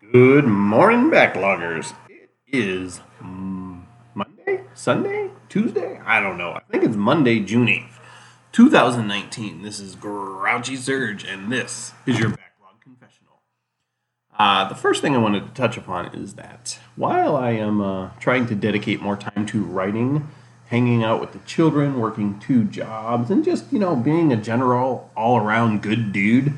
Good morning, backloggers. It is Monday, Sunday, Tuesday. I don't know. I think it's Monday, June eighth, two thousand nineteen. This is Grouchy Surge, and this is your backlog confessional. Uh, the first thing I wanted to touch upon is that while I am uh, trying to dedicate more time to writing, hanging out with the children, working two jobs, and just you know being a general all-around good dude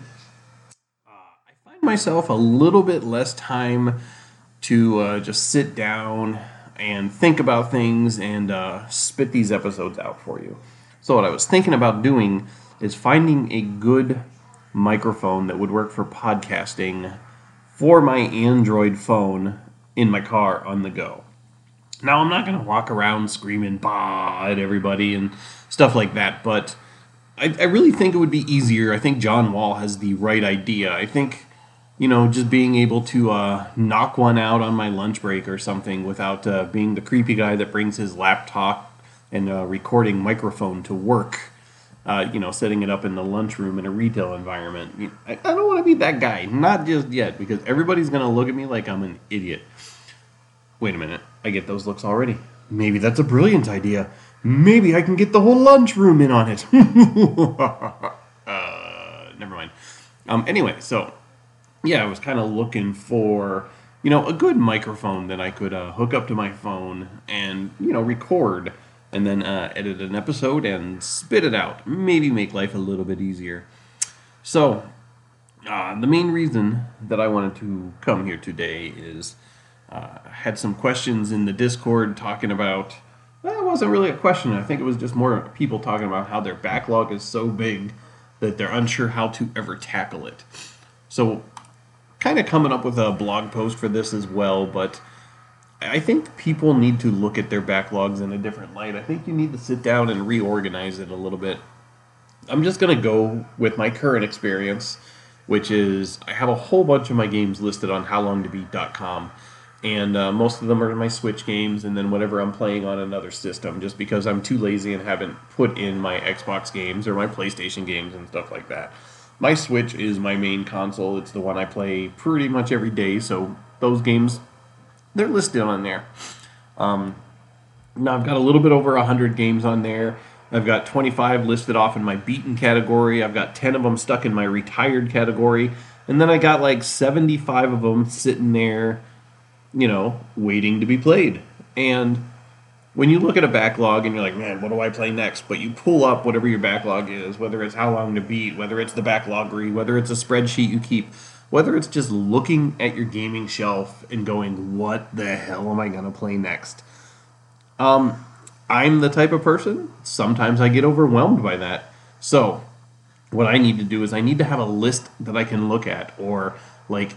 myself a little bit less time to uh, just sit down and think about things and uh, spit these episodes out for you. So, what I was thinking about doing is finding a good microphone that would work for podcasting for my Android phone in my car on the go. Now, I'm not going to walk around screaming bah at everybody and stuff like that, but I, I really think it would be easier. I think John Wall has the right idea. I think you know, just being able to uh, knock one out on my lunch break or something without uh, being the creepy guy that brings his laptop and uh, recording microphone to work. Uh, you know, setting it up in the lunchroom in a retail environment. I, I don't want to be that guy, not just yet, because everybody's going to look at me like I'm an idiot. Wait a minute, I get those looks already. Maybe that's a brilliant idea. Maybe I can get the whole lunchroom in on it. uh, never mind. Um, anyway, so yeah, I was kind of looking for you know a good microphone that I could uh, hook up to my phone and you know record and then uh, edit an episode and spit it out. Maybe make life a little bit easier. So uh, the main reason that I wanted to come here today is uh, I had some questions in the Discord talking about. Well, it wasn't really a question. I think it was just more people talking about how their backlog is so big that they're unsure how to ever tackle it. So kind of coming up with a blog post for this as well, but I think people need to look at their backlogs in a different light. I think you need to sit down and reorganize it a little bit. I'm just going to go with my current experience, which is I have a whole bunch of my games listed on howlongtobeat.com. And uh, most of them are my Switch games, and then whatever I'm playing on another system, just because I'm too lazy and haven't put in my Xbox games or my PlayStation games and stuff like that my Switch is my main console. It's the one I play pretty much every day. So those games, they're listed on there. Um, now I've got a little bit over 100 games on there. I've got 25 listed off in my beaten category. I've got 10 of them stuck in my retired category. And then I got like 75 of them sitting there, you know, waiting to be played. And when you look at a backlog and you're like, man, what do I play next? But you pull up whatever your backlog is, whether it's how long to beat, whether it's the backloggery, whether it's a spreadsheet you keep, whether it's just looking at your gaming shelf and going, what the hell am I going to play next? Um, I'm the type of person, sometimes I get overwhelmed by that. So, what I need to do is I need to have a list that I can look at, or like,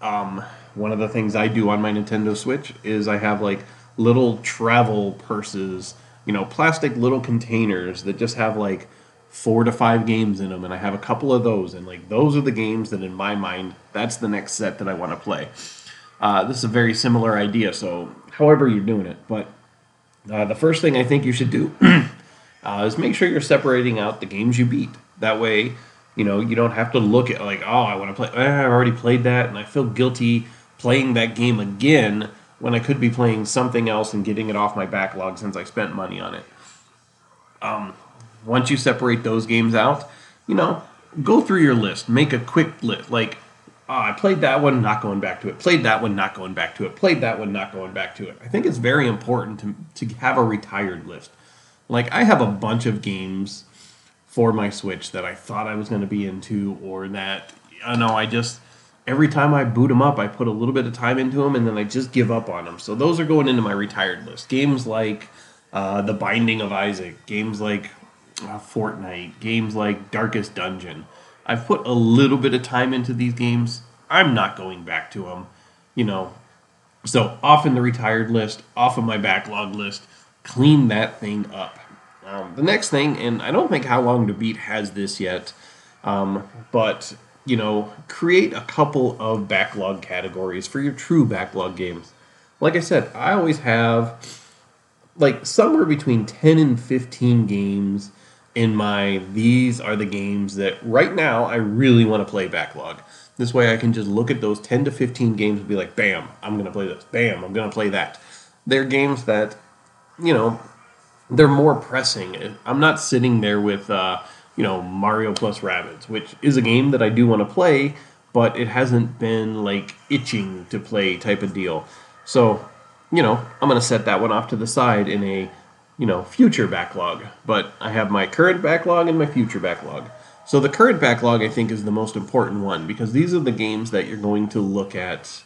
um, one of the things I do on my Nintendo Switch is I have like little travel purses, you know, plastic little containers that just have like four to five games in them, and I have a couple of those, and like those are the games that in my mind that's the next set that I want to play. Uh, this is a very similar idea, so however you're doing it, but uh, the first thing I think you should do uh, is make sure you're separating out the games you beat. That way, you know, you don't have to look at like, oh, I want to play. Eh, I've already played that, and I feel guilty playing that game again when I could be playing something else and getting it off my backlog since I spent money on it. Um, once you separate those games out, you know, go through your list, make a quick list. Like, oh, I played that one, not going back to it. Played that one, not going back to it. Played that one, not going back to it. I think it's very important to to have a retired list. Like, I have a bunch of games for my Switch that I thought I was going to be into, or that I know I just every time I boot them up, I put a little bit of time into them and then I just give up on them. So those are going into my retired list. Games like uh, The Binding of Isaac, games like uh, Fortnite, games like Darkest Dungeon. I've put a little bit of time into these games. I'm not going back to them, you know. So off in the retired list, off of my backlog list, clean that thing up. Um, the next thing, and I don't think How Long to Beat has this yet, um, but you know, create a couple of backlog categories for your true backlog games. Like I said, I always have like somewhere between 10 and 15 games in my these are the games that right now I really want to play backlog. This way I can just look at those 10 to 15 games and be like, bam, I'm going to play this. Bam, I'm going to play that. They're games that, you know, they're more pressing. I'm not sitting there with, uh, you know, Mario plus Rabbids, which is a game that I do want to play, but it hasn't been like itching to play type of deal. So, you know, I'm going to set that one off to the side in a, you know, future backlog. But I have my current backlog and my future backlog. So the current backlog, I think, is the most important one because these are the games that you're going to look at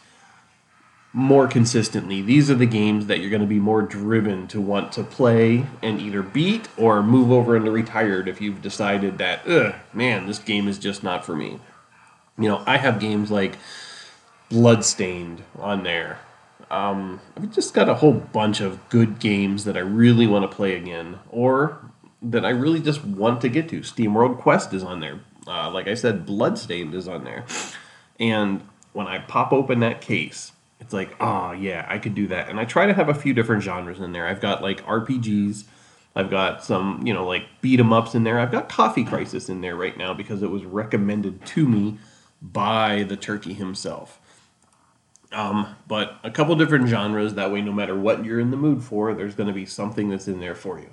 more consistently. These are the games that you're going to be more driven to want to play and either beat or move over into retired if you've decided that, ugh, man, this game is just not for me. You know, I have games like Bloodstained on there. Um, I've just got a whole bunch of good games that I really want to play again, or that I really just want to get to. SteamWorld Quest is on there. Uh, like I said, Bloodstained is on there. And when I pop open that case, it's like, oh yeah, I could do that. And I try to have a few different genres in there. I've got like RPGs. I've got some, you know, like beat 'em ups in there. I've got Coffee Crisis in there right now because it was recommended to me by the turkey himself. Um, but a couple different genres. That way, no matter what you're in the mood for, there's going to be something that's in there for you.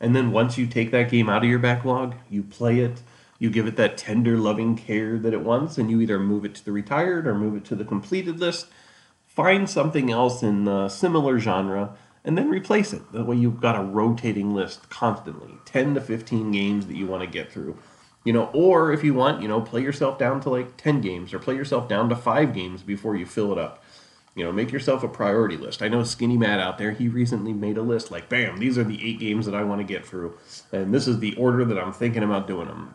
And then once you take that game out of your backlog, you play it, you give it that tender, loving care that it wants, and you either move it to the retired or move it to the completed list. Find something else in the similar genre and then replace it. That way you've got a rotating list constantly 10 to 15 games that you want to get through. You know, or if you want, you know, play yourself down to like 10 games or play yourself down to five games before you fill it up. You know, make yourself a priority list. I know Skinny Matt out there, he recently made a list like, bam, these are the eight games that I want to get through. And this is the order that I'm thinking about doing them.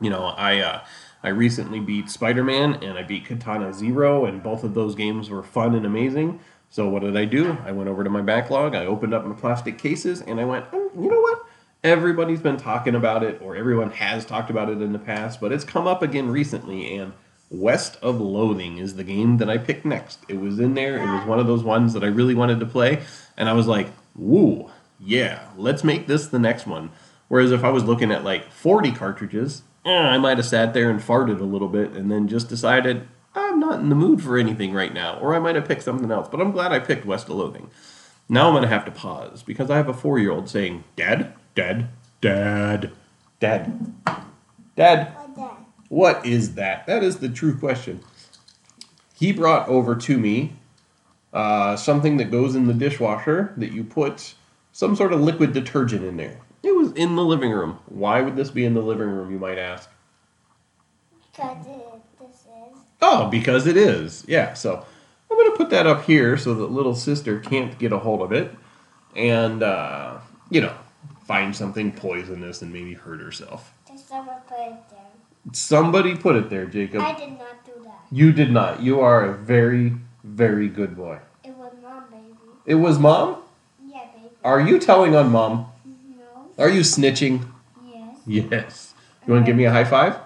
You know, I uh, I recently beat Spider Man and I beat Katana Zero, and both of those games were fun and amazing. So what did I do? I went over to my backlog, I opened up my plastic cases, and I went, oh, you know what? Everybody's been talking about it, or everyone has talked about it in the past, but it's come up again recently, and West of Loathing is the game that I picked next. It was in there. It was one of those ones that I really wanted to play, and I was like, "Woo, yeah, let's make this the next one." Whereas if I was looking at like 40 cartridges, I might have sat there and farted a little bit and then just decided I'm not in the mood for anything right now, or I might have picked something else. But I'm glad I picked West of Loathing. Now I'm going to have to pause because I have a four year old saying, Dad, Dad, Dad, Dad, Dad. What is that? That is the true question. He brought over to me uh, something that goes in the dishwasher that you put some sort of liquid detergent in there. It was in the living room. Why would this be in the living room, you might ask? Because it, this is. Oh, because it is. Yeah, so I'm going to put that up here so that little sister can't get a hold of it and, uh, you know, find something poisonous and maybe hurt herself. Just someone put it there. Somebody put it there, Jacob. I did not do that. You did not. You are a very, very good boy. It was mom, baby. It was mom? Yeah, baby. Are you telling on mom? No. Are you snitching? Yes. Yes. You want to give me a high five?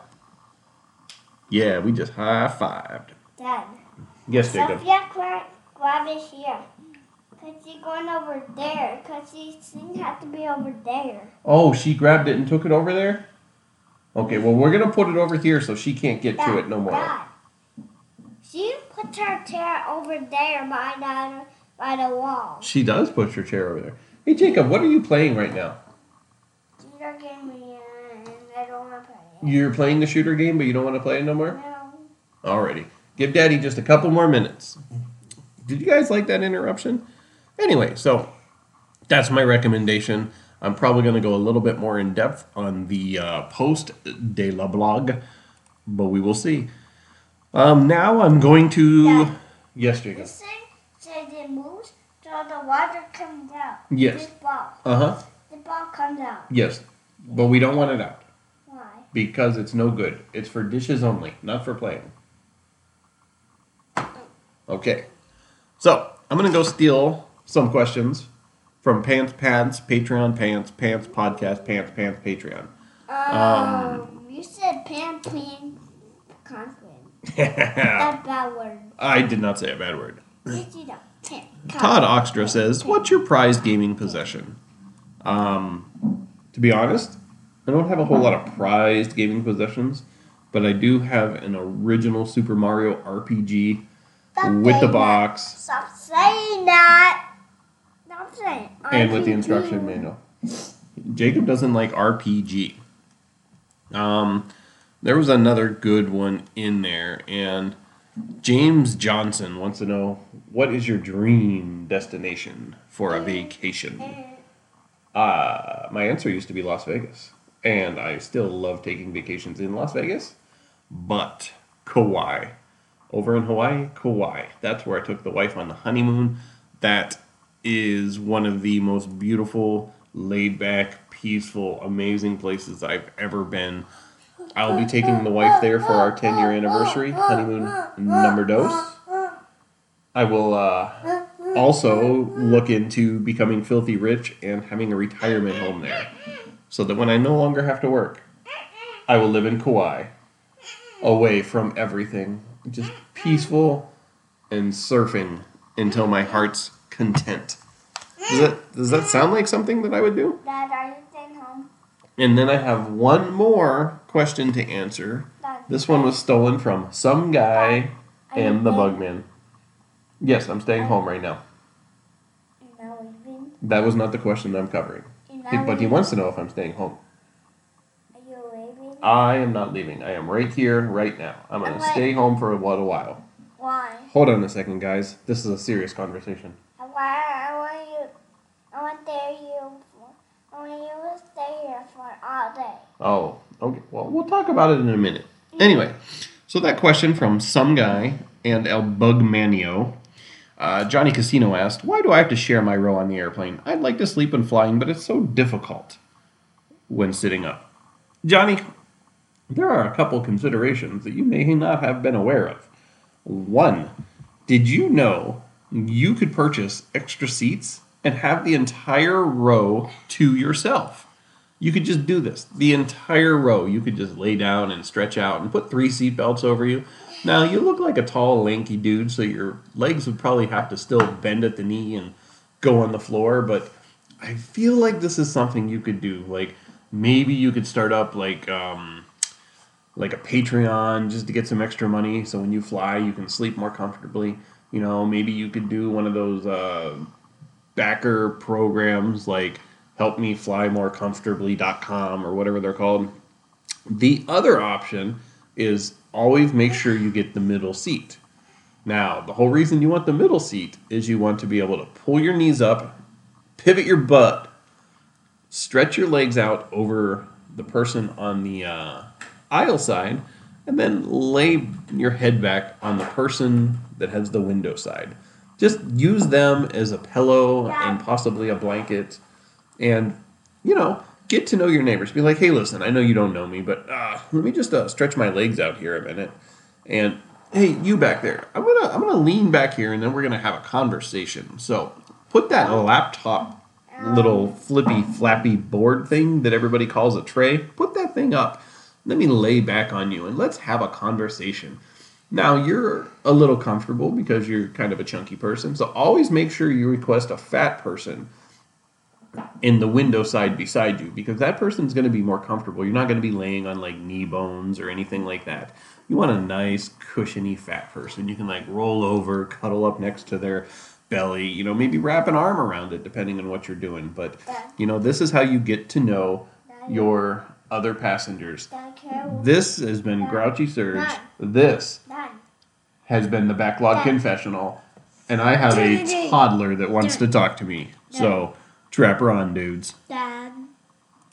Yeah, we just high fived. Dad. Yes, Jacob. Sophia grab, grab it here. Because she's going over there. Because these things have to be over there. Oh, she grabbed it and took it over there? Okay, well, we're going to put it over here so she can't get to it no more. Dad. She put her chair over there by the, by the wall. She does put her chair over there. Hey, Jacob, what are you playing right now? Shooter gave me and I don't want to play it. You're playing the shooter game, but you don't want to play it no more? No. Alrighty. Give Daddy just a couple more minutes. Did you guys like that interruption? Anyway, so that's my recommendation. I'm probably going to go a little bit more in depth on the uh, post de la blog, but we will see. Um, now I'm going to. Yes, Jacob. This thing says it moves so the water comes out. Yes. This ball. Uh huh. The ball comes out. Yes, but we don't want it out Why? because it's no good. It's for dishes only, not for playing. Okay, so I'm gonna go steal some questions from Pants Pants Patreon Pants Pants Podcast Pants Pants Patreon. Um, you said pan pan confident. That bad word. I did not say a bad word. Yes, you don't. Todd Oxtra says, "What's your prized gaming possession?" Um, to be honest, I don't have a whole lot of prized gaming possessions. but I do have an original Super Mario RPG Stop with the saying that. box Stop saying that. Stop saying. RPG. and with the instruction manual. Jacob doesn't like RPG. Um, there was another good one in there, and James Johnson wants to know what is your dream destination for a vacation? Uh, my answer used to be Las Vegas, and I still love taking vacations in Las Vegas, but Kauai. Over in Hawaii, Kauai. That's where I took the wife on the honeymoon. That is one of the most beautiful, laid back, peaceful, amazing places I've ever been. I'll be taking the wife there for our 10 year anniversary, honeymoon number dose. I will uh, also look into becoming filthy rich and having a retirement home there. So that when I no longer have to work, I will live in Kauai, away from everything, just peaceful and surfing until my heart's content. Does that, does that sound like something that I would do? Dad, are you staying home? And then I have one more question to answer. Dad, This one was stolen from some guy you and the Bugman. Yes, I'm staying home right now. You're not leaving. That was not the question I'm covering. You're not He- but he leaving. wants to know if I'm staying home. Are you leaving? I am not leaving. I am right here, right now. I'm going to Okay. stay home for a little while. Why? Hold on a second, guys. This is a serious conversation. Why? I want you. I want there you. For, I want you to stay here for all day. Oh, okay. Well, we'll talk about it in a minute. Anyway, so that question from some guy and El Bugmanio. Uh, Johnny Casino asked, Why do I have to share my row on the airplane? I'd like to sleep when flying, but it's so difficult when sitting up. Johnny, there are a couple considerations that you may not have been aware of. One, did you know you could purchase extra seats and have the entire row to yourself? You could just do this. The entire row, you could just lay down and stretch out and put three seat belts over you. Now, you look like a tall, lanky dude, so your legs would probably have to still bend at the knee and go on the floor, but I feel like this is something you could do. Like, maybe you could start up like, um, like a Patreon just to get some extra money so when you fly, you can sleep more comfortably. You know, maybe you could do one of those uh, backer programs like helpmeflymоrecomfortably.com or whatever they're called. The other option is always make sure you get the middle seat. Now, the whole reason you want the middle seat is you want to be able to pull your knees up, pivot your butt, stretch your legs out over the person on the uh, aisle side, and then lay your head back on the person that has the window side. Just use them as a pillow and possibly a blanket, and you know, get to know your neighbors. Be like, hey, listen, I know you don't know me, but uh, let me just uh, stretch my legs out here a minute, and hey, you back there, I'm gonna I'm gonna lean back here, and then we're gonna have a conversation. So put that laptop little flippy flappy board thing that everybody calls a tray. Put that thing up. Let me lay back on you and let's have a conversation. Now you're a little comfortable because you're kind of a chunky person, so always make sure you request a fat person in the window side beside you because that person's going to be more comfortable. You're not going to be laying on like knee bones or anything like that. You want a nice cushiony fat person. You can like roll over, cuddle up next to their belly, you know, maybe wrap an arm around it depending on what you're doing. But you know, this is how you get to know your other passengers. This has been Grouchy Surge. This has been the Backlog Confessional. And I have a toddler that wants to talk to me. So, trap her on, dudes. Dad.